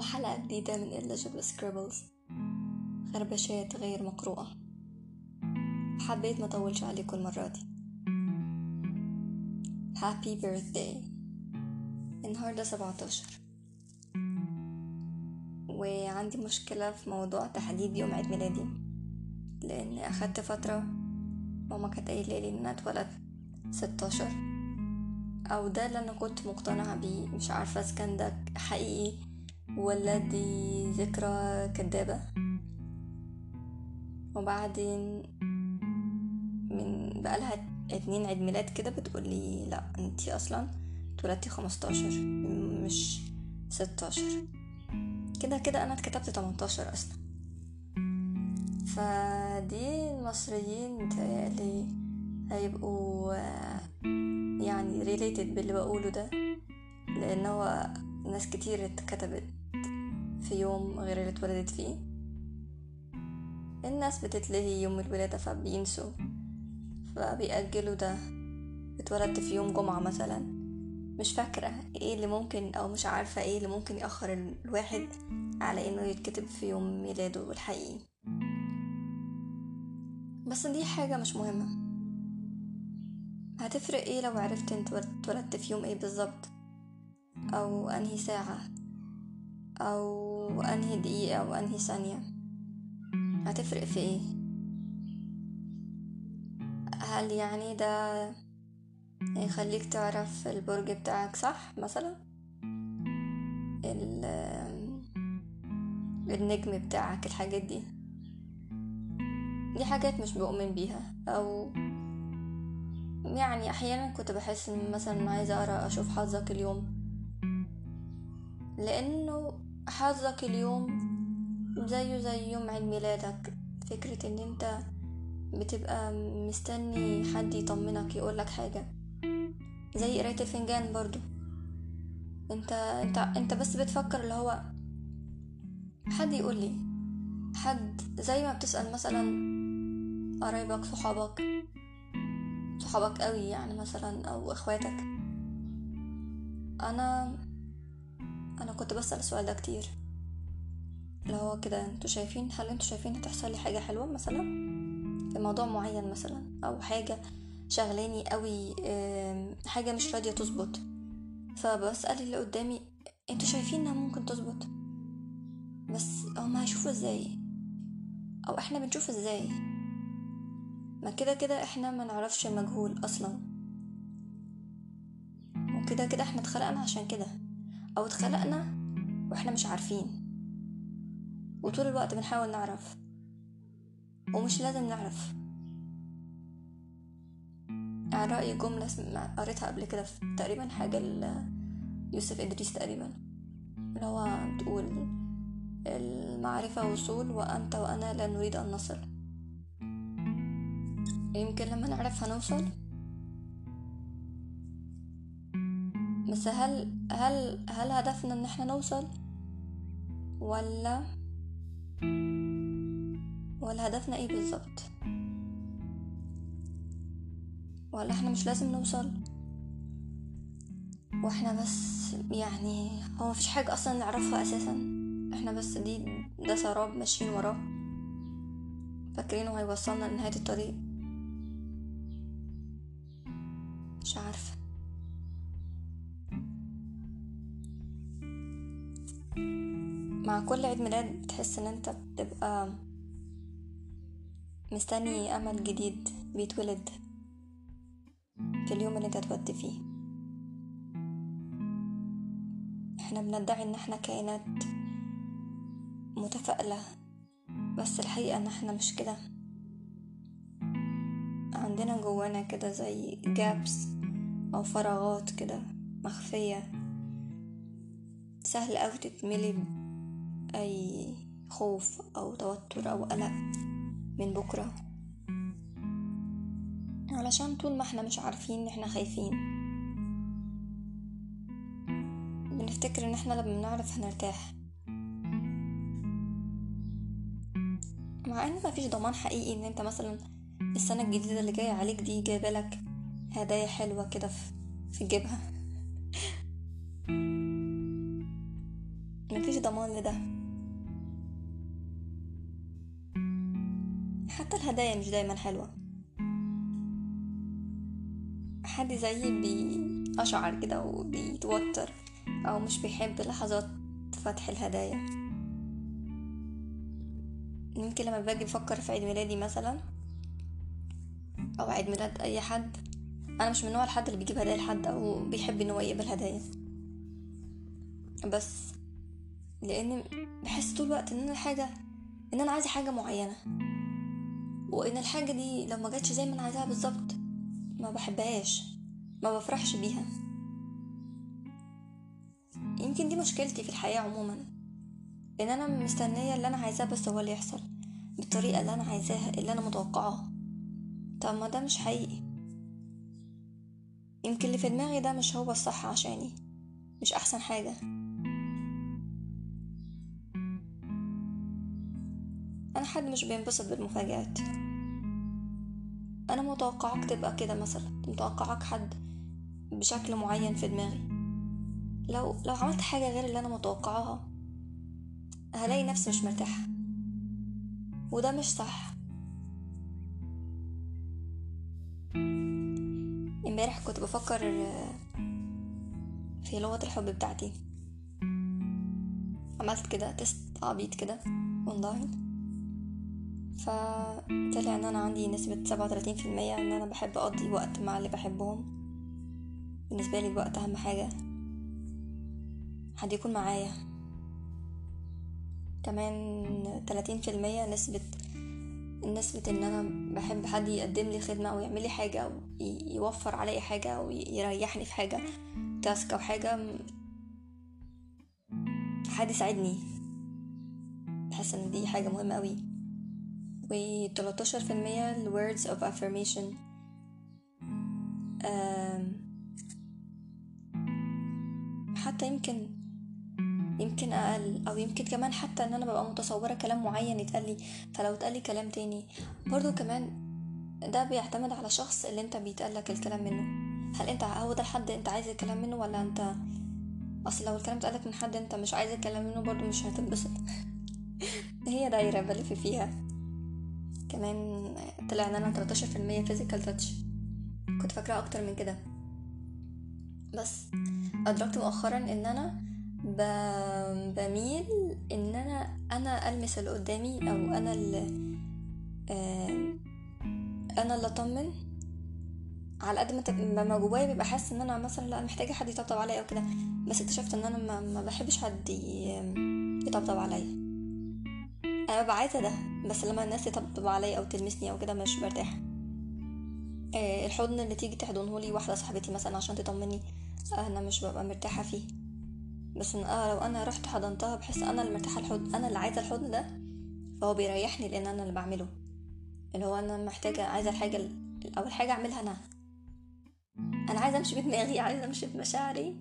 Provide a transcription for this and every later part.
وحلقة جديدة من Illegible Scribbles. خربشات غير مقروءة. حبيت ما أطولش عليكم المرة دي. Happy birthday. النهاردة سبعتاشر. وعندي مشكلة في موضوع تحديد يوم عيد ميلادي. لأن أخدت فترة ماما كانت قايلة لي إن أنا اتولدت ستاشر. أو ده اللي أنا كنت مقتنعة بيه. مش عارفة إذا كان ده حقيقي ولا دي ذكرى كدابة؟ وبعدين من بقالها اتنين عيد ميلاد كده بتقولي لا انتي أصلا اتولدتي خمستاشر مش ستاشر. كده كده أنا اتكتبت تمنتاشر أصلا. فدي المصريين متهيألي هيبقوا يعني ريليتد باللي بقوله ده لأن هو ناس كتير اتكتبت. في يوم غير اللي اتولدت فيه. الناس بتتلهي يوم الولادة فبينسوا فبيأجلوا ده. اتولدت في يوم جمعة مثلا. مش فاكرة إيه اللي ممكن أو مش عارفة إيه اللي ممكن يأخر الواحد على إنه يتكتب في يوم ميلاده الحقيقي. بس دي حاجة مش مهمة. هتفرق إيه لو عرفت انت اتولدت في يوم إيه بالظبط؟ أو أنهي ساعة؟ أو انهي دقيقة أو انهي ثانية. هتفرق في إيه؟ هل يعني ده يخليك تعرف البرج بتاعك صح مثلا؟ النجم بتاعك الحاجات دي. دي حاجات مش بؤمن بيها. أو يعني أحيانا كنت بحس إن مثلا عايزة أقرأ أشوف حظك اليوم. لأنه حظك اليوم زيه زي يوم عيد ميلادك. فكرة إن أنت بتبقى مستني حد يطمنك يقولك حاجة. زي قراية الفنجان برضو. أنت أنت أنت بس بتفكر اللي هو حد يقولي. حد زي ما بتسأل مثلا قرايبك صحابك. صحابك قوي يعني مثلا أو إخواتك. أنا أنا كنت بسأل السؤال ده كتير. اللي هو كده أنتوا شايفين هل أنتوا شايفين هتحصل لي حاجة حلوة مثلا؟ في موضوع معين مثلا أو حاجة شغلاني قوي حاجة مش راضية تظبط. فبسأل اللي قدامي أنتوا شايفين إنها ممكن تظبط؟ بس هما هيشوفوا إزاي؟ أو إحنا بنشوف إزاي؟ ما كده كده إحنا ما نعرفش المجهول أصلا. وكده كده إحنا اتخلقنا عشان كده. أو اتخلقنا وإحنا مش عارفين. وطول الوقت بنحاول نعرف. ومش لازم نعرف. على رأي جملة قريتها قبل كده في تقريبا حاجة يوسف إدريس تقريبا. اللي هو بتقول المعرفة وصول وأنت وأنا لا نريد أن نصل. يمكن لما نعرف هنوصل بس هل هل هل هدفنا إن إحنا نوصل؟ ولا ولا هدفنا إيه بالظبط؟ ولا إحنا مش لازم نوصل؟ وإحنا بس يعني هو مفيش حاجة أصلا نعرفها أساسا. إحنا بس دي ده سراب ماشيين وراه. فاكرينه هيوصلنا لنهاية الطريق. مش عارفة. مع كل عيد ميلاد بتحس إن أنت بتبقى مستني أمل جديد بيتولد في اليوم اللي أنت اتولدت فيه. إحنا بندعي إن إحنا كائنات متفائلة بس الحقيقة إن إحنا مش كده. عندنا جوانا كده زي جابس أو فراغات كده مخفية. سهل أوي تتملي أي خوف أو توتر أو قلق من بكرة. علشان طول ما إحنا مش عارفين إحنا خايفين بنفتكر إن إحنا لما بنعرف هنرتاح. مع إن مفيش ضمان حقيقي إن أنت مثلا السنة الجديدة اللي جاية عليك دي جايبالك هدايا حلوة كده في جيبها. الهدايا مش دايما حلوة. حد زيي بيقشعر كده وبيتوتر أو مش بيحب لحظات فتح الهدايا. يمكن لما باجي بفكر في عيد ميلادي مثلا أو عيد ميلاد أي حد أنا مش من نوع الحد اللي بيجيب هدايا لحد أو بيحب ان هو يقبل هدايا. بس لأن بحس طول الوقت إن أنا حاجة إن أنا عايزة حاجة معينة. وإن الحاجة دي لو ما جاتش زي ما أنا عايزاها بالظبط ما بحبهاش ما بفرحش بيها. يمكن دي مشكلتي في الحياة عموما إن أنا مستنية اللي أنا عايزاه بس هو اللي يحصل بالطريقة اللي أنا عايزاها اللي أنا متوقعاها. طب ما ده مش حقيقي. يمكن اللي في دماغي ده مش هو الصح عشاني مش أحسن حاجة. حد مش بينبسط بالمفاجآت. أنا متوقعك تبقى كده مثلا. متوقعك حد بشكل معين في دماغي. لو لو عملت حاجة غير اللي أنا متوقعاها هلاقي نفسي مش مرتاحة. وده مش صح. امبارح كنت بفكر في لغة الحب بتاعتي. عملت كده test عبيط كده اونلاين فطلع إن أنا عندي نسبة سبعة وتلاتين في المية إن أنا بحب أقضي وقت مع اللي بحبهم. بالنسبة لي الوقت أهم حاجة. حد يكون معايا. كمان تلاتين في المية نسبة نسبة إن أنا بحب حد يقدم لي خدمة أو يعمل لي حاجة أو يوفر علي حاجة أو يريحني في حاجة تاسك أو حاجة حد يساعدني. بحس إن دي حاجة مهمة قوي و 13 في المية ال words of affirmation. حتى يمكن يمكن أقل أو يمكن كمان حتى إن أنا ببقى متصورة كلام معين يتقال لي فلو اتقال لي كلام تاني. برضو كمان ده بيعتمد على شخص اللي أنت بيتقالك الكلام منه. هل أنت هو ده الحد أنت عايز الكلام منه ولا أنت؟ أصل لو الكلام اتقالك من حد أنت مش عايز الكلام منه برضو مش هتنبسط. هي دايرة بلف فيها. كمان طلع إن أنا 13% physical touch. كنت فاكرة أكتر من كده. بس أدركت مؤخرا إن أنا بميل إن أنا أنا ألمس اللي قدامي أو أنا اللي أنا اللي أطمن. على قد ما ما جوايا بيبقى حاسس إن أنا مثلا لأ محتاجة حد يطبطب عليا أو كده. بس اكتشفت إن أنا ما بحبش حد يطبطب عليا. أنا ببقى عايزه ده بس لما الناس تطبطب عليا أو تلمسني أو كده مش برتاح. الحضن اللي تيجي تحضنه لي واحدة صاحبتي مثلا عشان تطمني أنا مش ببقى مرتاحة فيه. بس ان آه لو أنا رحت حضنتها بحس أنا اللي مرتاحة الحضن أنا اللي عايزة الحضن ده فهو بيريحني لأن أنا اللي بعمله. اللي هو أنا محتاجة عايزة الحاجة أول حاجة أعملها أنا. أنا عايزة أمشي بدماغي عايزة أمشي بمشاعري.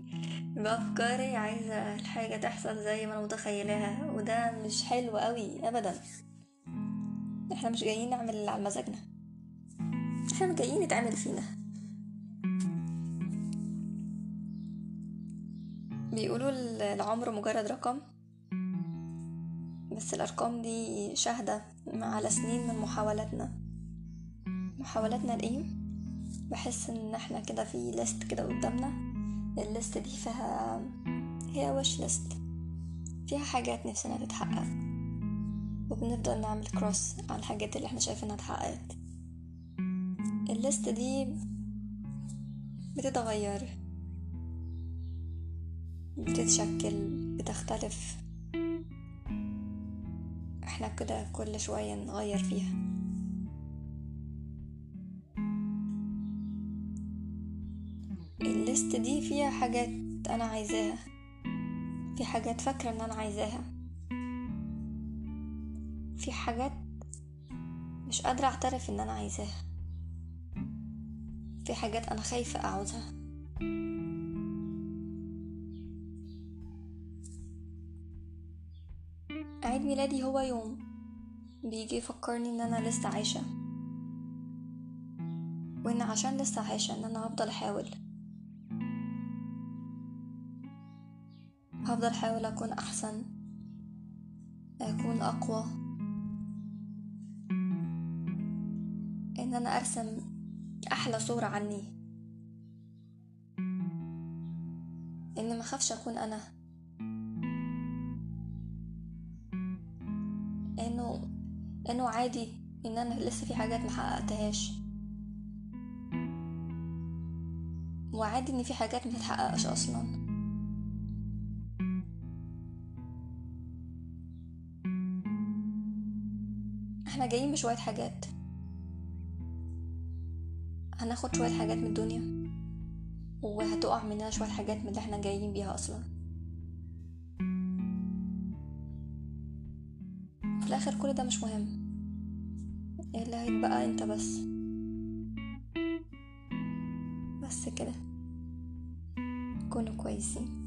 بافكاري عايزة الحاجة تحصل زي ما أنا متخيلاها وده مش حلو قوي ابدا. إحنا مش جايين نعمل اللي على مزاجنا. إحنا جايين نتعمل فينا. بيقولوا العمر مجرد رقم بس الأرقام دي شاهدة على سنين من محاولاتنا. محاولاتنا لإيه؟ بحس إن إحنا كده في ليست كده قدامنا. الليست دي فيها هي وش ليست. فيها حاجات نفسنا تتحقق. وبنفضل نعمل كروس على الحاجات اللي إحنا شايفينها اتحققت. الليست دي بتتغير بتتشكل بتختلف. إحنا كده كل شوية نغير فيها. الليست دي فيها حاجات أنا عايزاها. في حاجات فاكرة إن أنا عايزاها. في حاجات مش قادرة أعترف إن أنا عايزاها. في حاجات أنا خايفة أعوزها. عيد ميلادي هو يوم بيجي يفكرني إن أنا لسه عايشة. وإن عشان لسه عايشة إن أنا هفضل أحاول. هفضل احاول أكون أحسن أكون أقوى. إن أنا أرسم أحلى صورة عني. إن ما أخافش أكون أنا. إنه إنه عادي إن أنا لسه في حاجات محققتهاش وعادي إن في حاجات متتحققش أصلا. جايين بشوية حاجات. هناخد شوية حاجات من الدنيا. وهتقع مننا شوية حاجات من اللي إحنا جايين بيها أصلا. في الآخر كل ده مش مهم. اللي هيتبقى أنت بس. بس كده. كونوا كويسين.